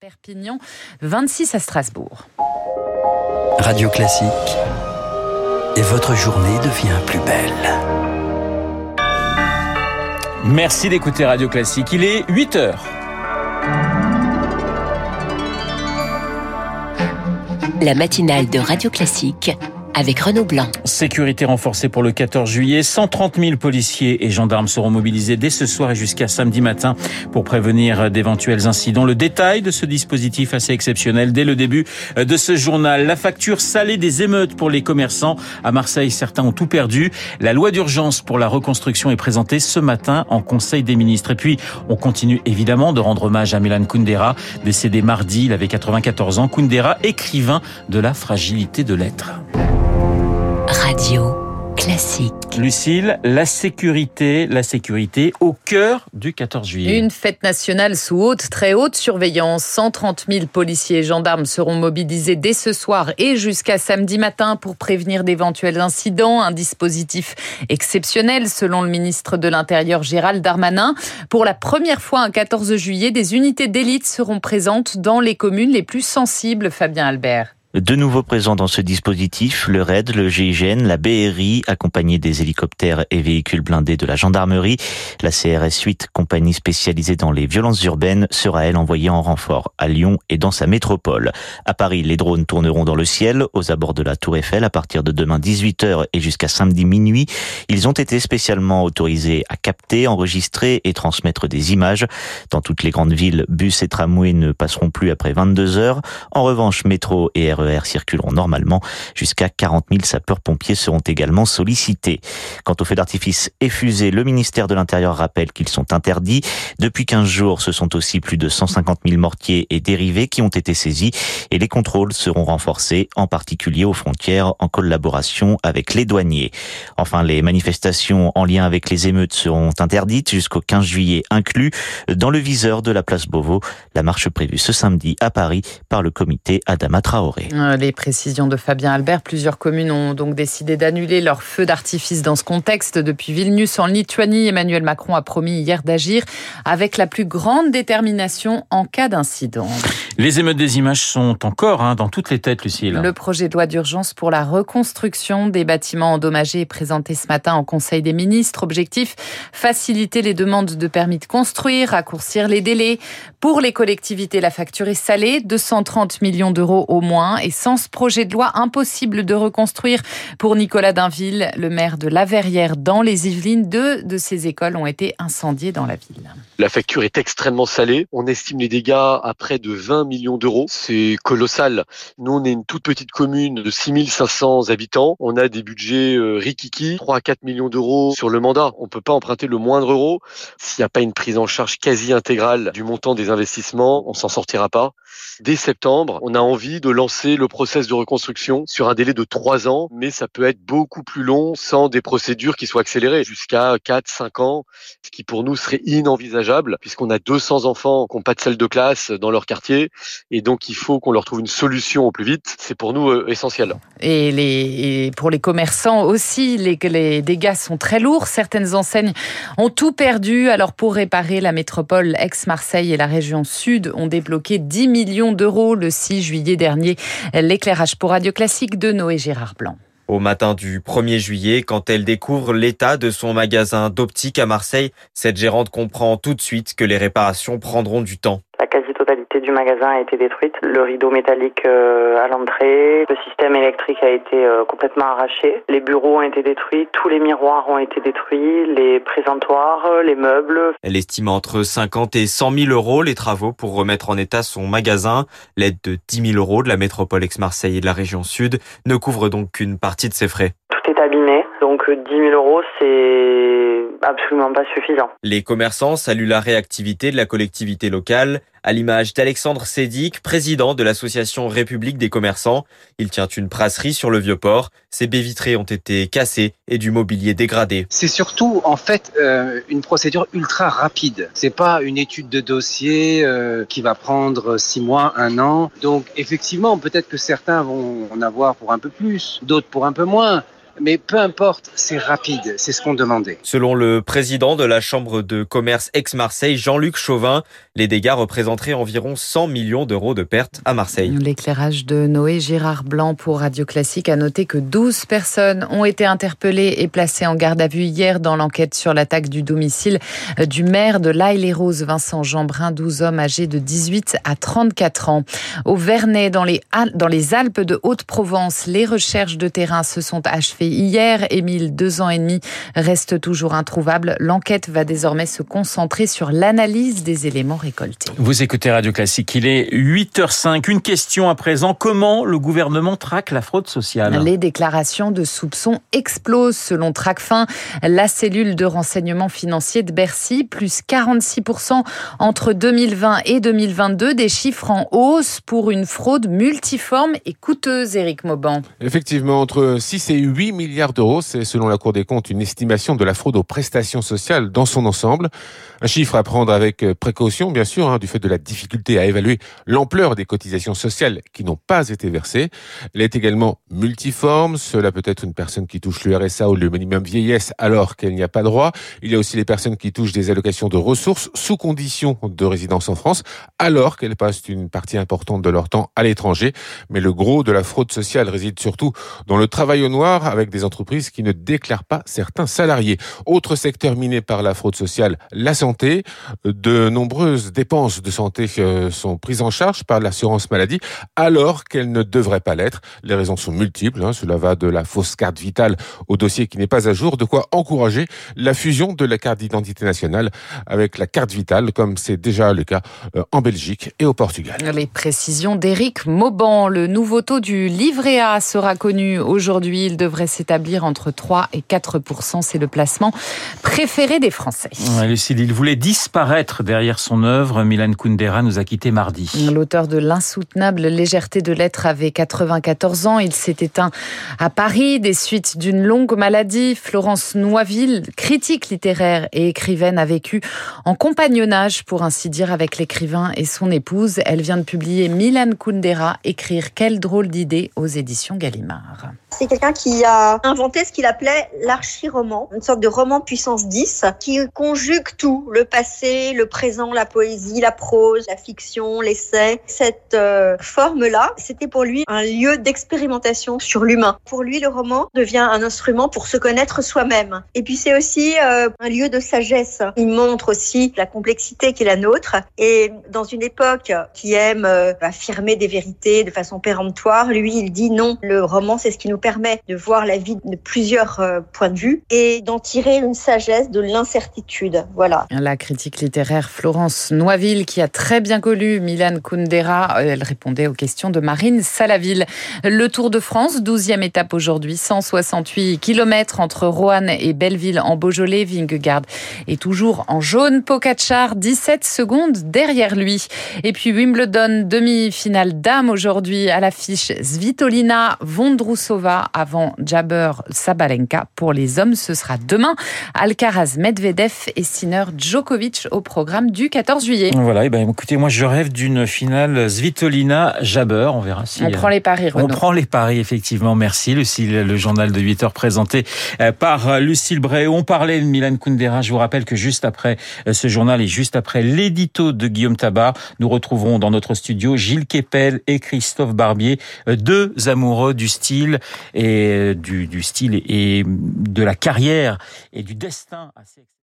Perpignan, 26 à Strasbourg. Radio Classique. Et votre journée devient plus belle. Merci d'écouter Radio Classique. Il est 8 heures. La matinale de Radio Classique avec Renaud Blanc. Sécurité renforcée pour le 14 juillet. 130 000 policiers et gendarmes seront mobilisés dès ce soir et jusqu'à samedi matin pour prévenir d'éventuels incidents. Le détail de ce dispositif assez exceptionnel dès le début de ce journal. La facture salée des émeutes pour les commerçants. À Marseille, certains ont tout perdu. La loi d'urgence pour la reconstruction est présentée ce matin en Conseil des ministres. Et puis, on continue évidemment de rendre hommage à Milan Kundera, décédé mardi. Il avait 94 ans. Kundera, écrivain de la fragilité de l'être. Radio classique. Lucille, la sécurité, la sécurité au cœur du 14 juillet. Une fête nationale sous haute, très haute surveillance. 130 000 policiers et gendarmes seront mobilisés dès ce soir et jusqu'à samedi matin pour prévenir d'éventuels incidents. Un dispositif exceptionnel selon le ministre de l'Intérieur Gérald Darmanin. Pour la première fois un 14 juillet, des unités d'élite seront présentes dans les communes les plus sensibles. Fabien Albert. De nouveau présents dans ce dispositif, le RAID, le GIGN, la BRI, accompagnés des hélicoptères et véhicules blindés de la gendarmerie. La CRS 8, compagnie spécialisée dans les violences urbaines, sera elle envoyée en renfort à Lyon et dans sa métropole. À Paris, les drones tourneront dans le ciel aux abords de la Tour Eiffel à partir de demain 18h et jusqu'à samedi minuit. Ils ont été spécialement autorisés à capter, enregistrer et transmettre des images. Dans toutes les grandes villes, bus et tramways ne passeront plus après 22 heures. En revanche, métro et circuleront normalement. Jusqu'à 40 000 sapeurs-pompiers seront également sollicités. Quant aux feux d'artifice et fusées, le ministère de l'Intérieur rappelle qu'ils sont interdits. Depuis 15 jours, ce sont aussi plus de 150 000 mortiers et dérivés qui ont été saisis et les contrôles seront renforcés, en particulier aux frontières, en collaboration avec les douaniers. Enfin, les manifestations en lien avec les émeutes seront interdites jusqu'au 15 juillet inclus dans le viseur de la place Beauvau. La marche prévue ce samedi à Paris par le comité Adama Traoré. Euh, les précisions de Fabien Albert. Plusieurs communes ont donc décidé d'annuler leur feu d'artifice dans ce contexte. Depuis Vilnius, en Lituanie, Emmanuel Macron a promis hier d'agir avec la plus grande détermination en cas d'incident. Les émeutes des images sont encore hein, dans toutes les têtes, Lucille. Le projet de loi d'urgence pour la reconstruction des bâtiments endommagés est présenté ce matin en Conseil des ministres. Objectif, faciliter les demandes de permis de construire, raccourcir les délais. Pour les collectivités, la facture est salée, 230 millions d'euros au moins. Et sans ce projet de loi, impossible de reconstruire. Pour Nicolas Dainville, le maire de La Verrière dans les Yvelines, deux de ces écoles ont été incendiées dans la ville. La facture est extrêmement salée. On estime les dégâts à près de 20 millions d'euros. C'est colossal. Nous, on est une toute petite commune de 6500 habitants. On a des budgets euh, rikiki, 3 à 4 millions d'euros sur le mandat. On peut pas emprunter le moindre euro. S'il n'y a pas une prise en charge quasi intégrale du montant des investissements, on s'en sortira pas. Dès septembre, on a envie de lancer le process de reconstruction sur un délai de 3 ans, mais ça peut être beaucoup plus long sans des procédures qui soient accélérées jusqu'à 4, 5 ans, ce qui pour nous serait inenvisageable puisqu'on a 200 enfants qui n'ont pas de salle de classe dans leur quartier et donc il faut qu'on leur trouve une solution au plus vite. C'est pour nous euh, essentiel. Et pour les commerçants aussi, les, les dégâts sont très lourds. Certaines enseignes ont tout perdu. Alors pour réparer la métropole ex-Marseille et la région sud ont débloqué 10 millions d'euros le 6 juillet dernier. L'éclairage pour Radio Classique de Noé Gérard Blanc. Au matin du 1er juillet, quand elle découvre l'état de son magasin d'optique à Marseille, cette gérante comprend tout de suite que les réparations prendront du temps. La quasi-totalité du magasin a été détruite. Le rideau métallique euh, à l'entrée, le système électrique a été euh, complètement arraché. Les bureaux ont été détruits, tous les miroirs ont été détruits, les présentoirs, euh, les meubles. Elle estime entre 50 et 100 000 euros les travaux pour remettre en état son magasin. L'aide de 10 000 euros de la métropole ex-Marseille et de la région sud ne couvre donc qu'une partie de ses frais. Tout est abîmé, donc 10 000 euros, c'est absolument pas suffisant. Les commerçants saluent la réactivité de la collectivité locale, à l'image d'Alexandre Sédic, président de l'association République des commerçants. Il tient une brasserie sur le Vieux-Port. Ses baies vitrées ont été cassées et du mobilier dégradé. C'est surtout en fait euh, une procédure ultra rapide. C'est pas une étude de dossier euh, qui va prendre six mois, un an. Donc effectivement, peut-être que certains vont en avoir pour un peu plus, d'autres pour un peu moins. Mais peu importe, c'est rapide, c'est ce qu'on demandait. Selon le président de la Chambre de commerce ex-Marseille, Jean-Luc Chauvin, les dégâts représenteraient environ 100 millions d'euros de pertes à Marseille. L'éclairage de Noé Girard Blanc pour Radio Classique a noté que 12 personnes ont été interpellées et placées en garde à vue hier dans l'enquête sur l'attaque du domicile du maire de l'Aille-les-Roses, Vincent Jeanbrun, 12 hommes âgés de 18 à 34 ans. Au Vernet, dans les, dans les Alpes de Haute-Provence, les recherches de terrain se sont achevées hier. Émile, deux ans et demi, reste toujours introuvable. L'enquête va désormais se concentrer sur l'analyse des éléments récoltés. Vous écoutez Radio Classique, il est 8h05. Une question à présent, comment le gouvernement traque la fraude sociale? Les déclarations de soupçons explosent selon Tracfin, la cellule de renseignement financier de Bercy, plus 46% entre 2020 et 2022, des chiffres en hausse pour une fraude multiforme et coûteuse, Éric Mauban. Effectivement, entre 6 et 8 milliards d'euros, c'est selon la Cour des comptes une estimation de la fraude aux prestations sociales dans son ensemble. Un chiffre à prendre avec précaution, bien sûr, hein, du fait de la difficulté à évaluer l'ampleur des cotisations sociales qui n'ont pas été versées. Elle est également multiforme. Cela peut être une personne qui touche le RSA ou le minimum vieillesse alors qu'elle n'y a pas droit. Il y a aussi les personnes qui touchent des allocations de ressources sous condition de résidence en France alors qu'elles passent une partie importante de leur temps à l'étranger. Mais le gros de la fraude sociale réside surtout dans le travail au noir avec des entreprises qui ne déclarent pas certains salariés. Autre secteur miné par la fraude sociale, la santé de nombreuses dépenses de santé euh, sont prises en charge par l'assurance maladie alors qu'elles ne devraient pas l'être. Les raisons sont multiples. Hein. Cela va de la fausse carte vitale au dossier qui n'est pas à jour, de quoi encourager la fusion de la carte d'identité nationale avec la carte vitale, comme c'est déjà le cas euh, en Belgique et au Portugal. Les précisions d'Éric Mauban. Le nouveau taux du livret A sera connu aujourd'hui. Il devrait s'établir entre 3 et 4 C'est le placement préféré des Français. Ouais, Lucille, il voulait disparaître derrière son œuvre. Milan Kundera nous a quitté mardi. L'auteur de l'insoutenable légèreté de l'être avait 94 ans. Il s'est éteint à Paris des suites d'une longue maladie. Florence Noiville, critique littéraire et écrivaine, a vécu en compagnonnage, pour ainsi dire, avec l'écrivain et son épouse. Elle vient de publier Milan Kundera, écrire quelle drôle d'idée aux éditions Gallimard. C'est quelqu'un qui a inventé ce qu'il appelait l'archi-roman, une sorte de roman puissance 10 qui conjugue tout, le passé, le présent, la poésie, la prose, la fiction, l'essai. Cette euh, forme-là, c'était pour lui un lieu d'expérimentation sur l'humain. Pour lui, le roman devient un instrument pour se connaître soi-même. Et puis c'est aussi euh, un lieu de sagesse. Il montre aussi la complexité qui est la nôtre. Et dans une époque qui aime euh, affirmer des vérités de façon péremptoire, lui, il dit non, le roman, c'est ce qui nous permet de voir la vie de plusieurs euh, points de vue et d'en tirer une sagesse de l'incertitude. Voilà. La critique littéraire Florence Noiville, qui a très bien connu Milan Kundera, elle répondait aux questions de Marine Salaville. Le Tour de France, 12e étape aujourd'hui, 168 km entre Roanne et Belleville en Beaujolais. Vingegaard est toujours en jaune. Pogacar, 17 secondes derrière lui. Et puis Wimbledon, demi-finale dame aujourd'hui à l'affiche Svitolina Vondrousova avant Jabber Sabalenka. Pour les hommes, ce sera demain. Alcaraz, Medvedev et Sinner Djokovic au programme du 14 juillet. Voilà, et ben écoutez, moi je rêve d'une finale Svitolina-Jabber. On verra si. On prend les paris, Renaud. On prend les paris, effectivement. Merci, Lucille. Le journal de 8 heures présenté euh, par Lucille Bray. On parlait de Milan Kundera. Je vous rappelle que juste après euh, ce journal et juste après l'édito de Guillaume Tabar, nous retrouverons dans notre studio Gilles Kepel et Christophe Barbier, euh, deux amoureux du style et du, style et de la carrière et du destin